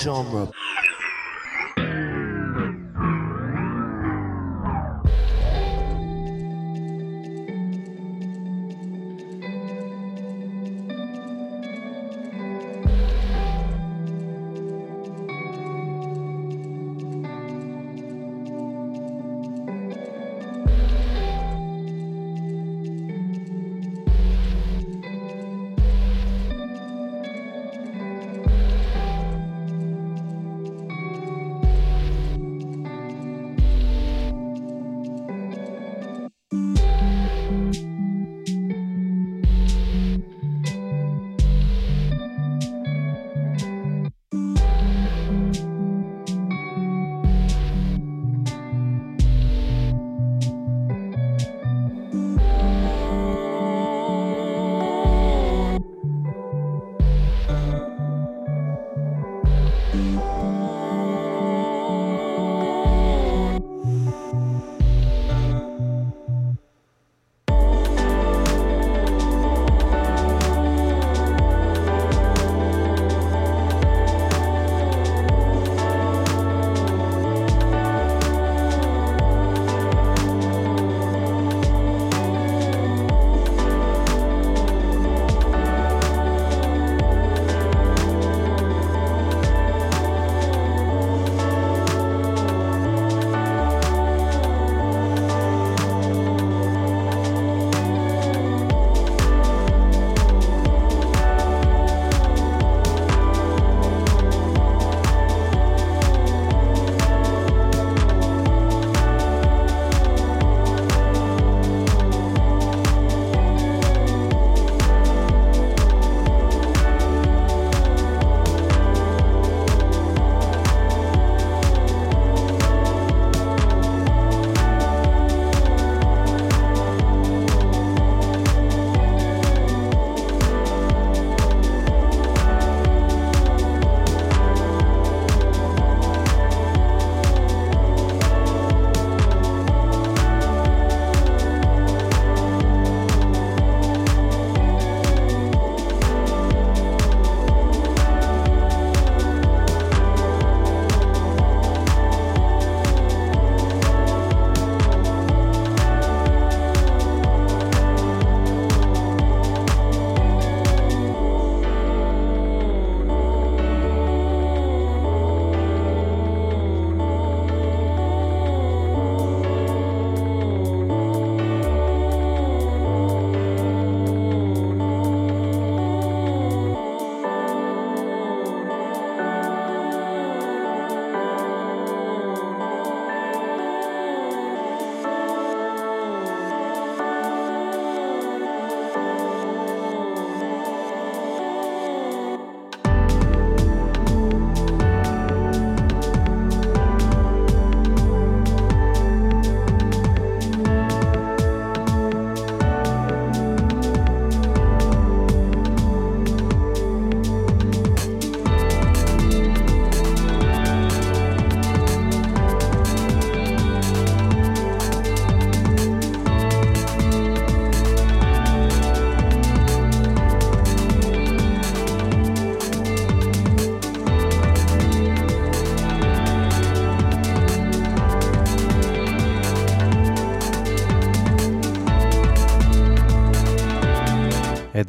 genre.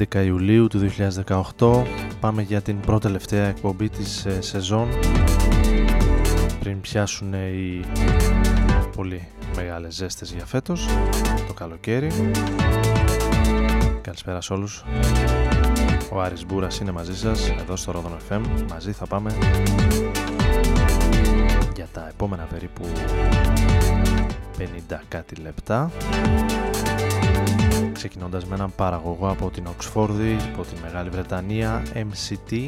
11 Ιουλίου του 2018 πάμε για την πρώτη τελευταία εκπομπή της ε, σεζόν. Πριν πιάσουν οι πολύ μεγάλες ζέστες για φέτος το καλοκαίρι. Καλησπέρα σε όλους. Ο Άρης Μπούρας είναι μαζί σας εδώ στο Rodon FM μαζί θα πάμε για τα επόμενα περίπου 50 κάτι λεπτά ξεκινώντας με έναν παραγωγό από την Οξφόρδη, από τη Μεγάλη Βρετανία, MCT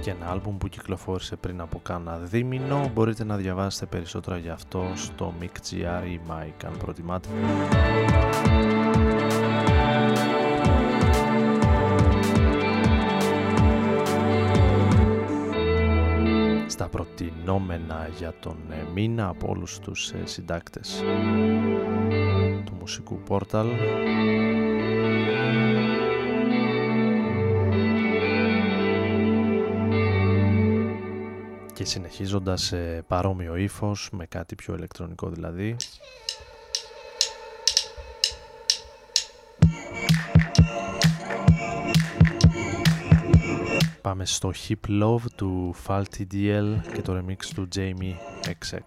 και ένα άλμπουμ που κυκλοφόρησε πριν από κάνα δίμηνο. Μπορείτε να διαβάσετε περισσότερα γι' αυτό στο MIC.gr ή Mike αν προτιμάτε. Στα προτινόμενα για τον ε, μήνα από όλους τους ε, συντάκτες. του μουσικού πόρταλ και συνεχίζοντας σε παρόμοιο ύφος με κάτι πιο ηλεκτρονικό δηλαδή Πάμε στο Hip Love του Falty DL και το remix του Jamie XX.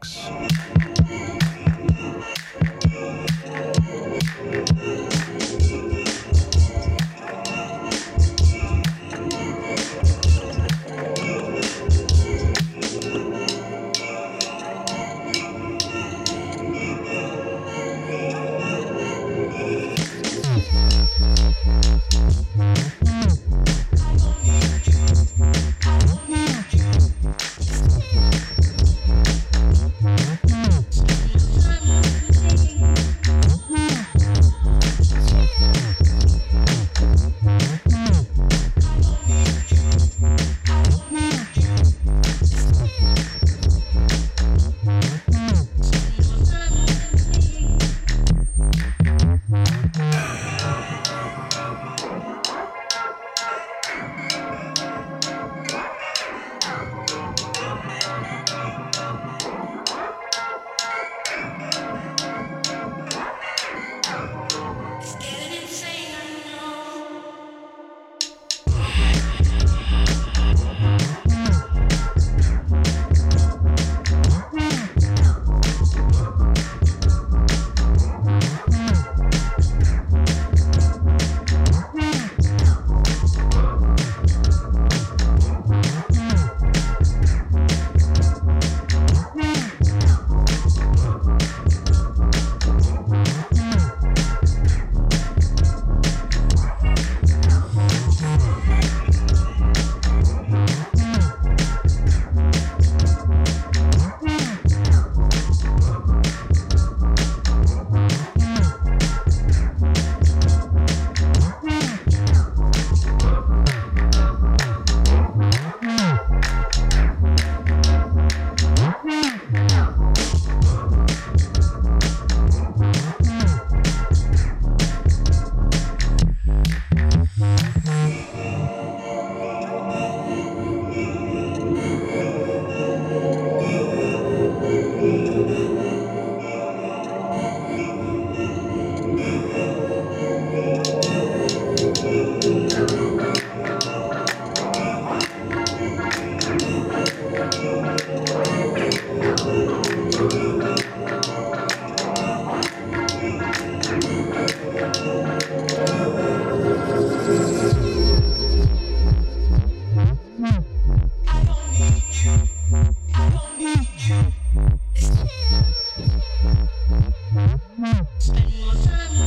Time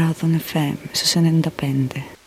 Radon FM su 95.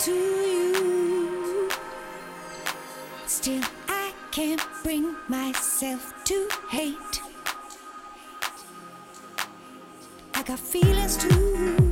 to you. Still, I can't bring myself to hate. I got feelings too.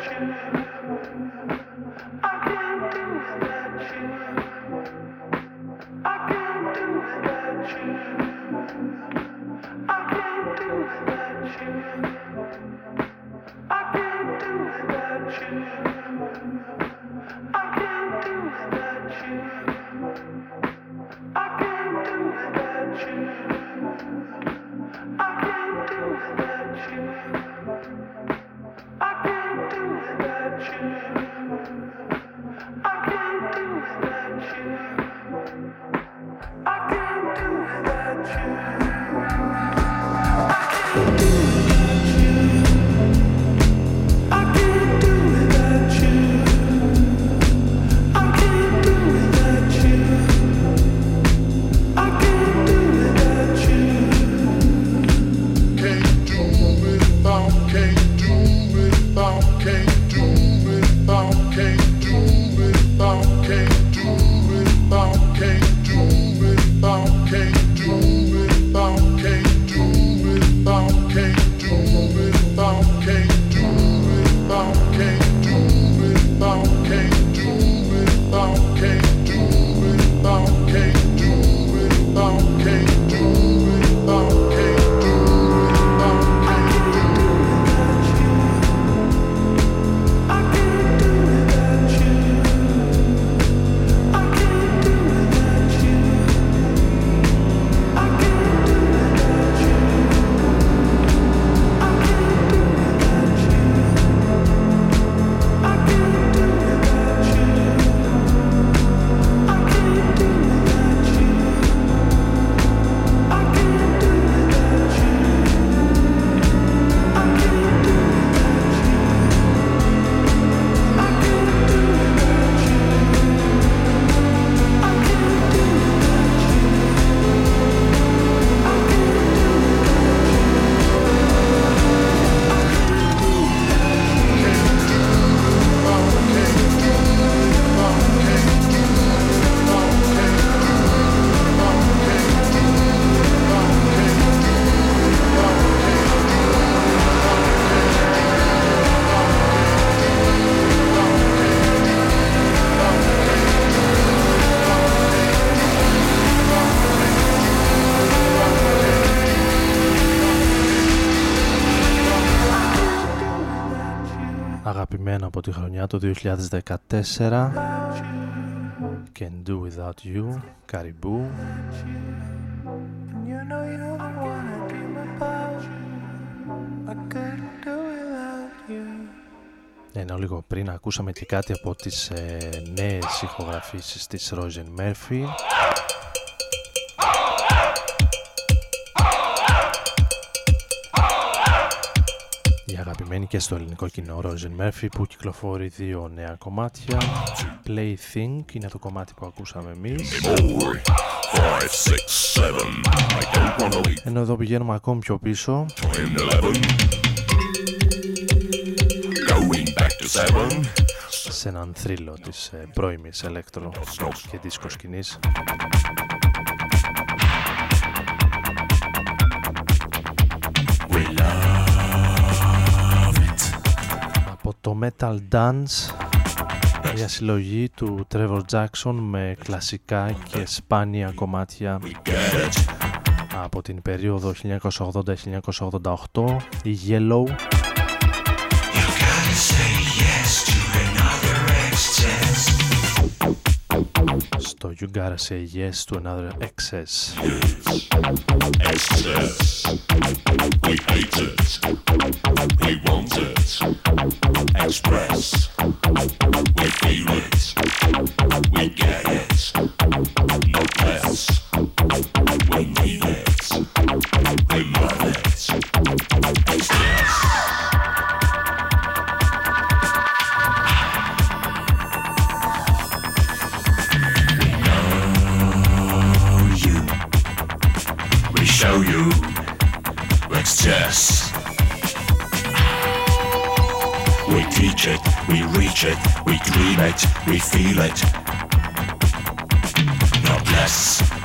Thank you. Το 2014 Can Do Without You Caribou. Ενώ λίγο πριν ακούσαμε και κάτι από τις ε, νέες ηχογραφήσεις της Rosen Murphy αγαπημένη και στο ελληνικό κοινό. Rosen Murphy που κυκλοφορεί δύο νέα κομμάτια. Plaything είναι το κομμάτι που ακούσαμε εμείς. Ενώ εδώ πηγαίνουμε ακόμη πιο πίσω. Σε έναν θρύλο της ε, πρώιμης ηλεκτρο και δίσκος σκηνής. Metal Dance μια συλλογή του Trevor Jackson με κλασικά και σπάνια κομμάτια από την περίοδο 1980-1988 η Yellow So you gotta say yes to another excess. Yes. Excess. We hate it. We want it. Express. We feel it. We get it. No less. We need it. We love it. Express. Show you. Let's test. We teach it, we reach it, we dream it, we feel it. Not less.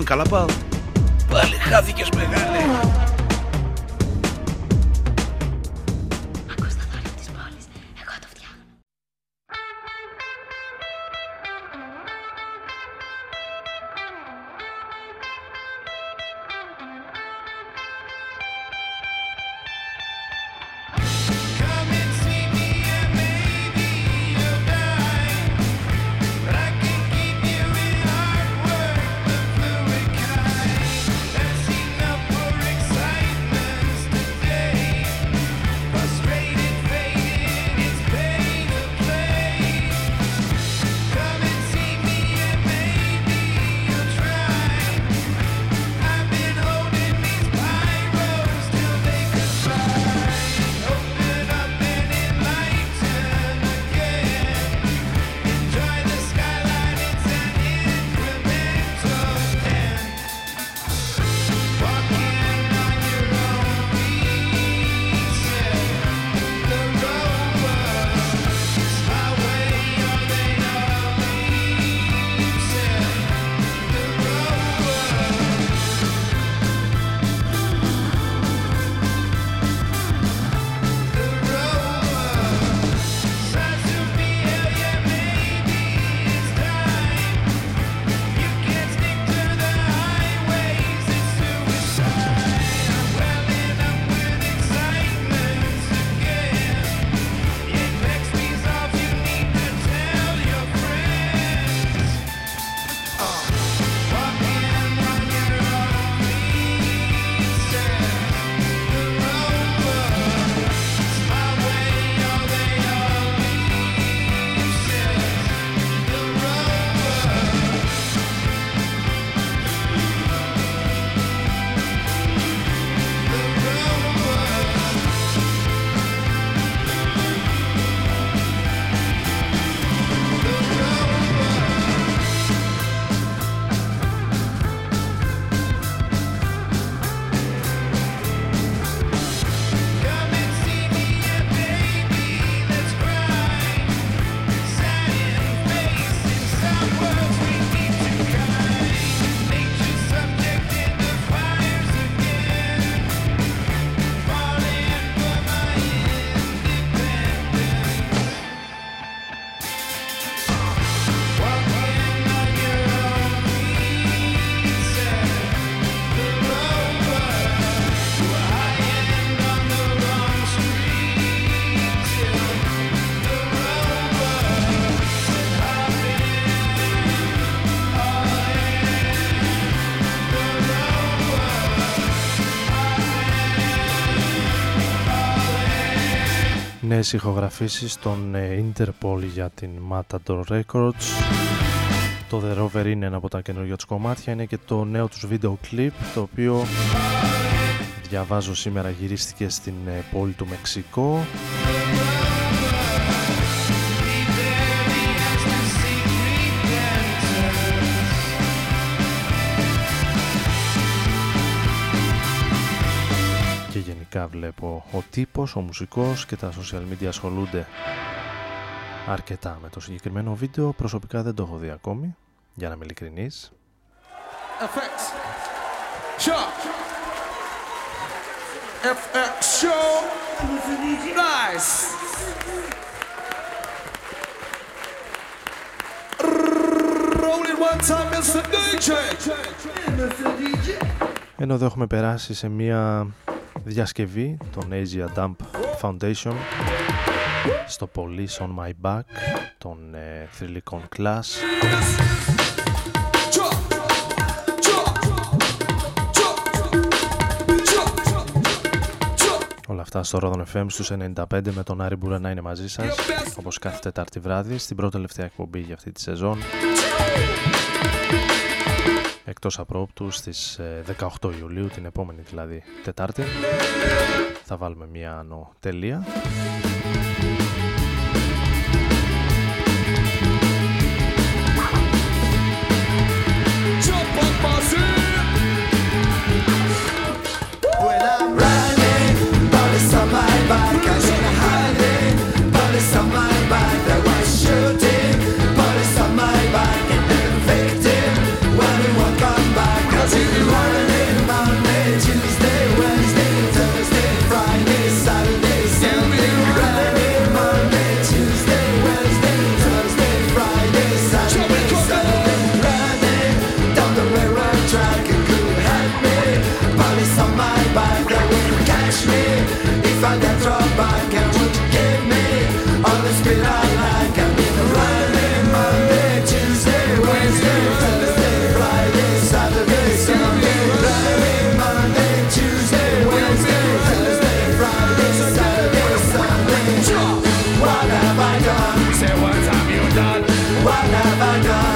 Για Ρόδον καλά νέες ηχογραφήσεις των ε, Interpol για την Matador Records. Το The Rover είναι ένα από τα καινούργια τους κομμάτια. Είναι και το νέο τους βίντεο κλιπ το οποίο διαβάζω σήμερα γυρίστηκε στην ε, πόλη του Μεξικό βλέπω ο τύπος, ο μουσικός και τα social media ασχολούνται αρκετά με το συγκεκριμένο βίντεο. Προσωπικά δεν το έχω δει ακόμη, για να είμαι ειλικρινής. FX. Show. FX show. Nice. one time, Mr. DJ. Ενώ εδώ έχουμε περάσει σε μια διασκευή των Asia Dump Foundation στο Police on My Back των ε, θρηλυκών Class. Όλα αυτά στο Rodon FM στους 95 με τον Άρη Μπούρα να είναι μαζί σας όπως κάθε Τετάρτη βράδυ στην πρώτη τελευταία εκπομπή για αυτή τη σεζόν εκτός απρόπτου στις 18 ε, Ιουλίου, την επόμενη δηλαδή Τετάρτη. Θα βάλουμε μία ανώ τελεία. Guanabana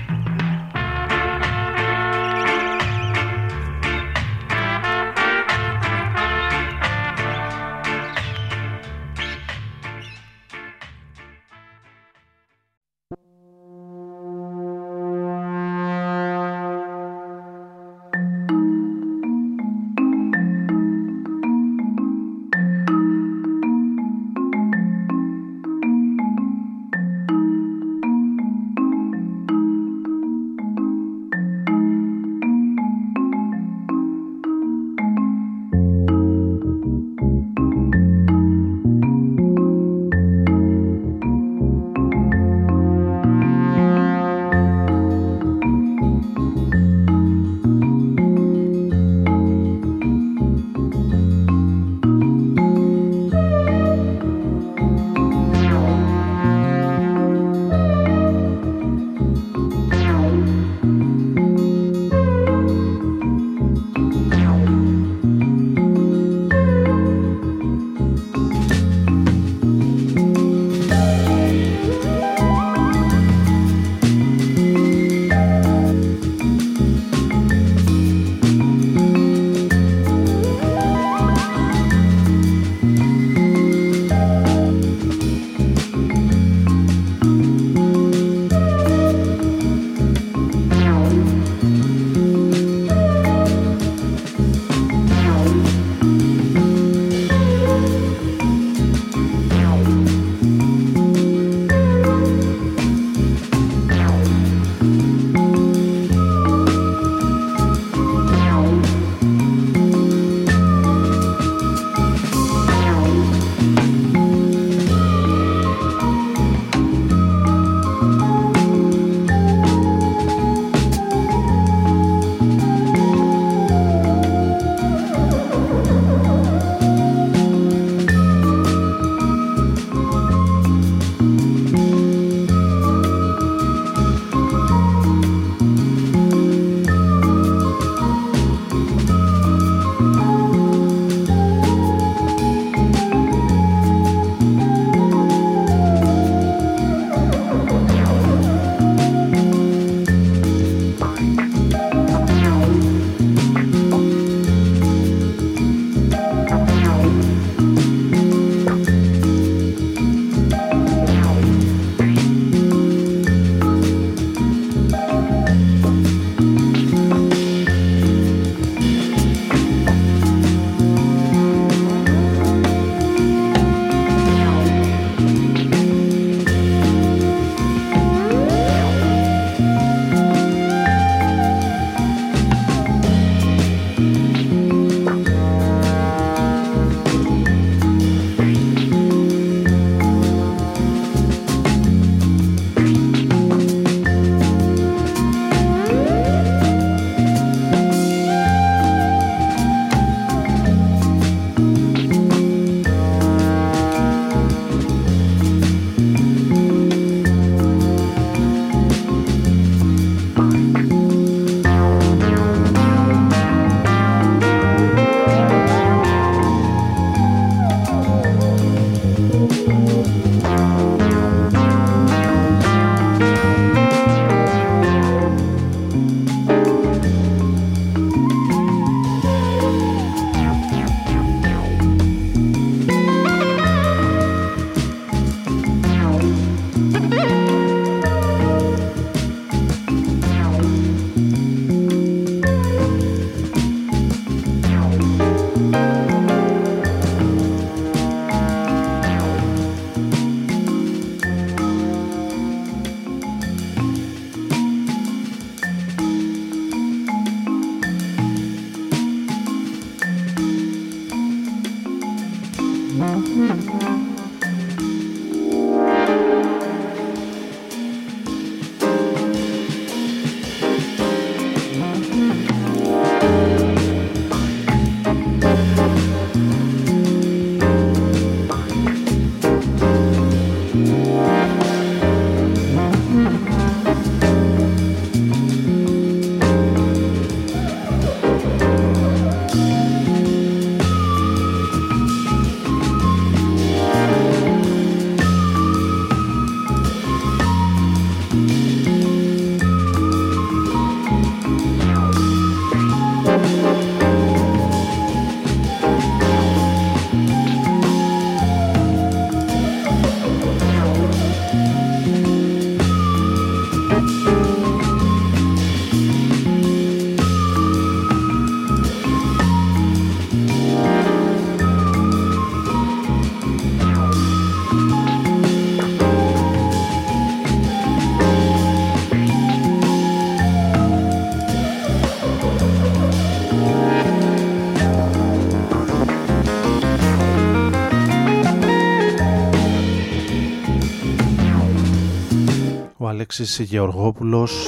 Αλέξης Γεωργόπουλος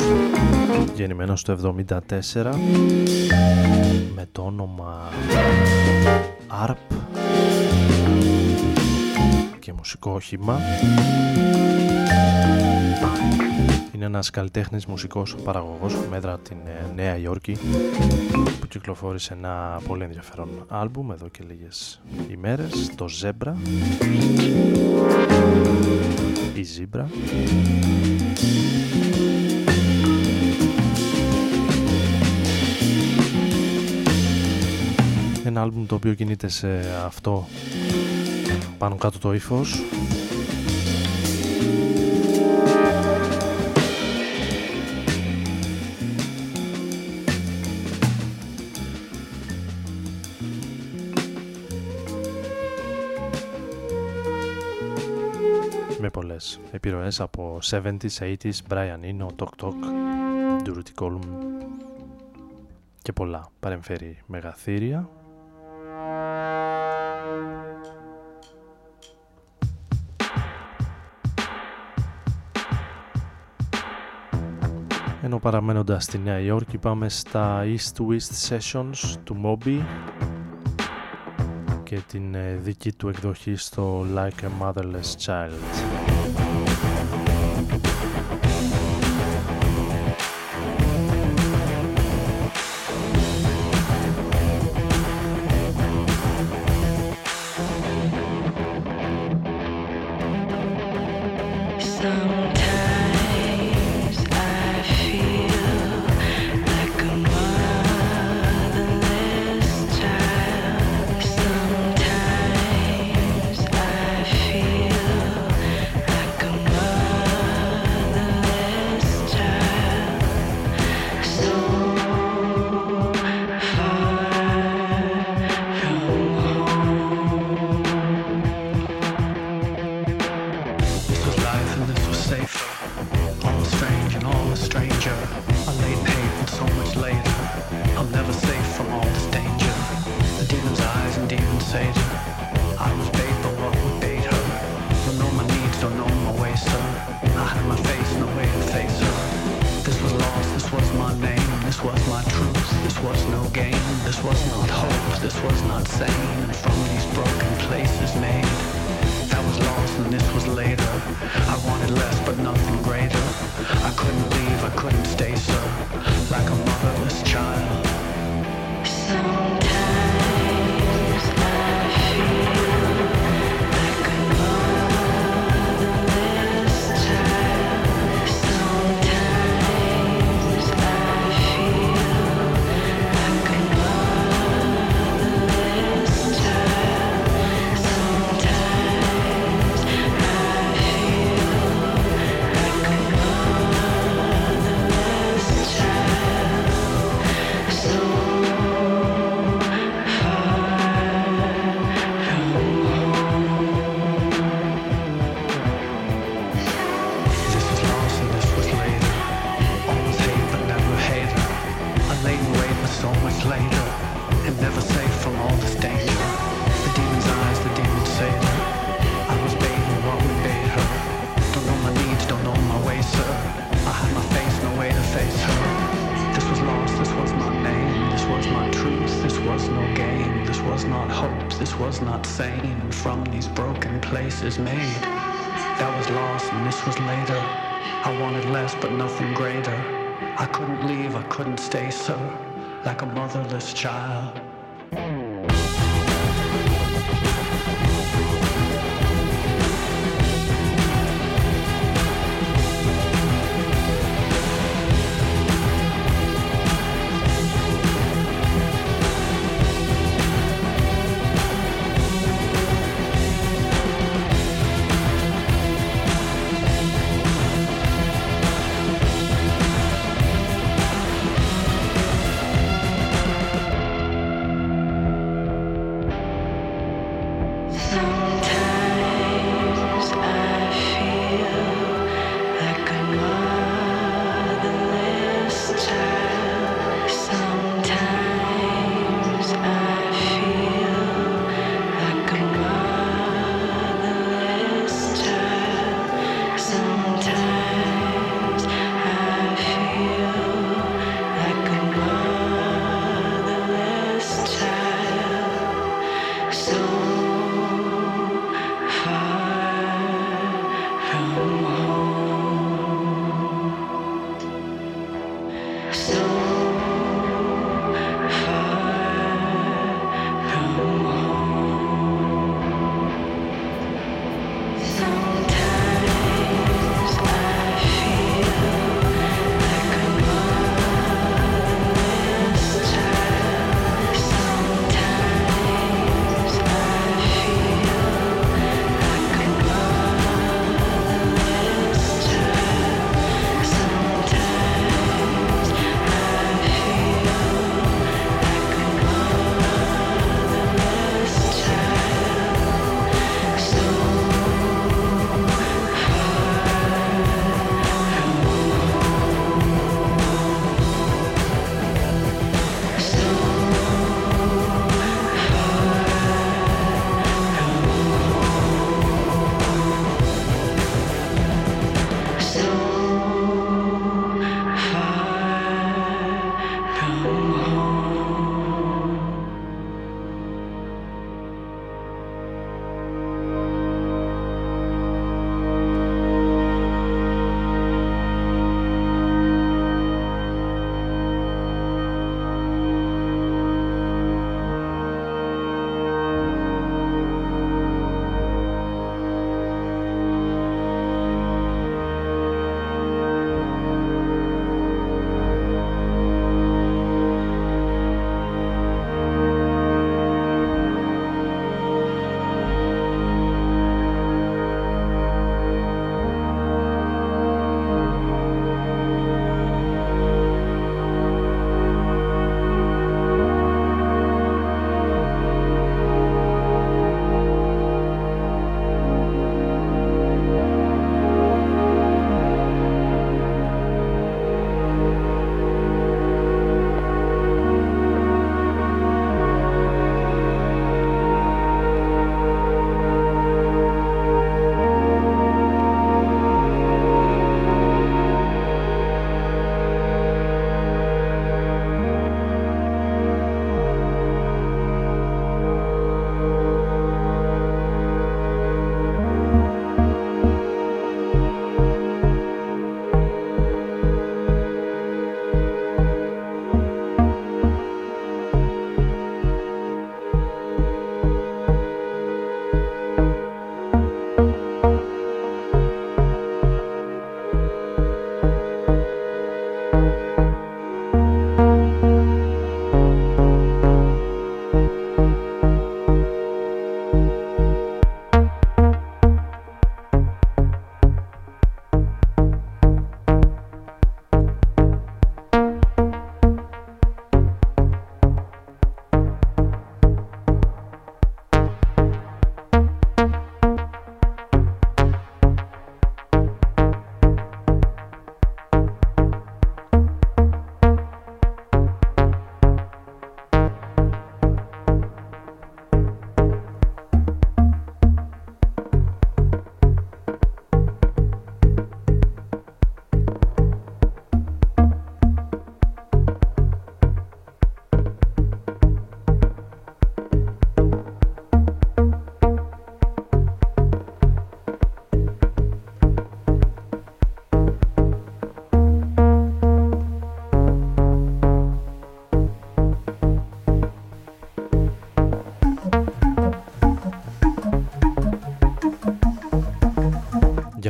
γεννημένος το 1974 με το όνομα ARP και μουσικό όχημα είναι ένας καλλιτέχνης μουσικός παραγωγός που μέτρα την ε, Νέα Υόρκη που κυκλοφόρησε ένα πολύ ενδιαφέρον άλμπουμ εδώ και λίγες ημέρες το Zebra η Zebra ένα άλμπουμ το οποίο κινείται σε αυτό πάνω κάτω το ύφος επιρροές από 70s, 80s, Brian Eno, Tok Tok, Durutti Column και πολλά παρεμφέρει μεγαθύρια Ενώ παραμένοντας στη Νέα Υόρκη πάμε στα East West Sessions του Moby και την ε, δική του εκδοχή στο Like a Motherless Child.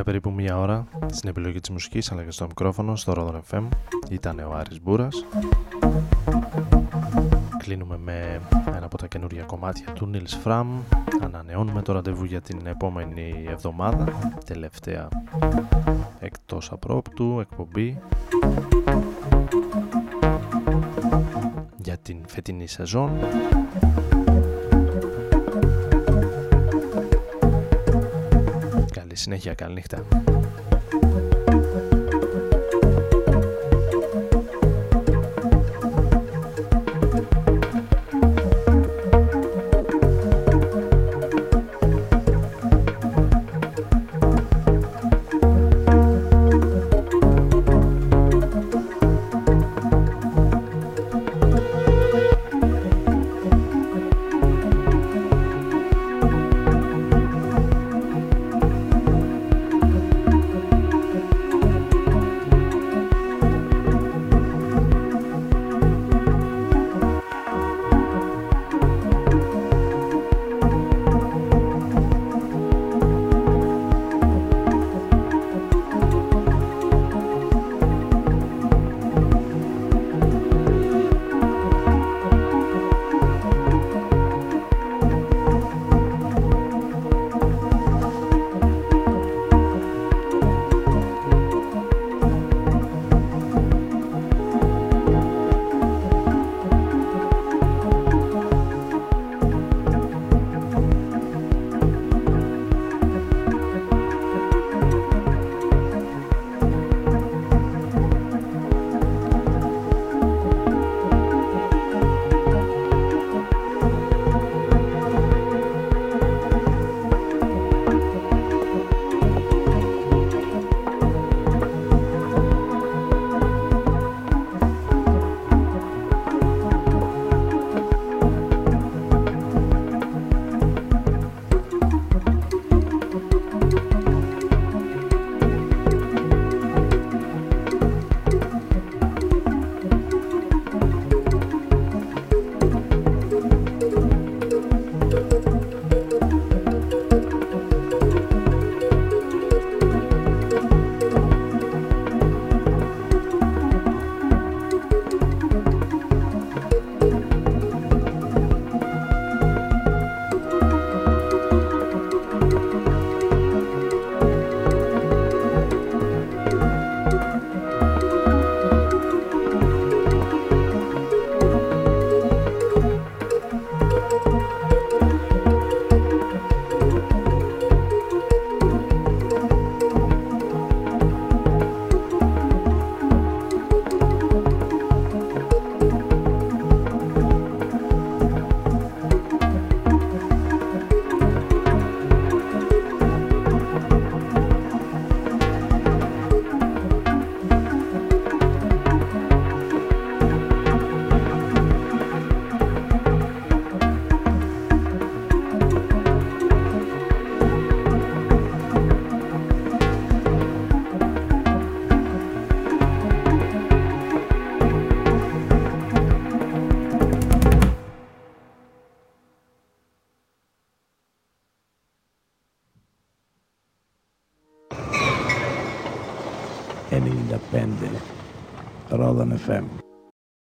Για περίπου μία ώρα στην επιλογή της μουσικής αλλά και στο μικρόφωνο στο Rodon FM ήταν ο Άρης Μπούρας. Κλείνουμε με ένα από τα καινούργια κομμάτια του Nils Fram. Ανανεώνουμε το ραντεβού για την επόμενη εβδομάδα, τελευταία εκτός απρόπτου εκπομπή για την φετινή σεζόν. Καλή συνέχεια, καλή νύχτα.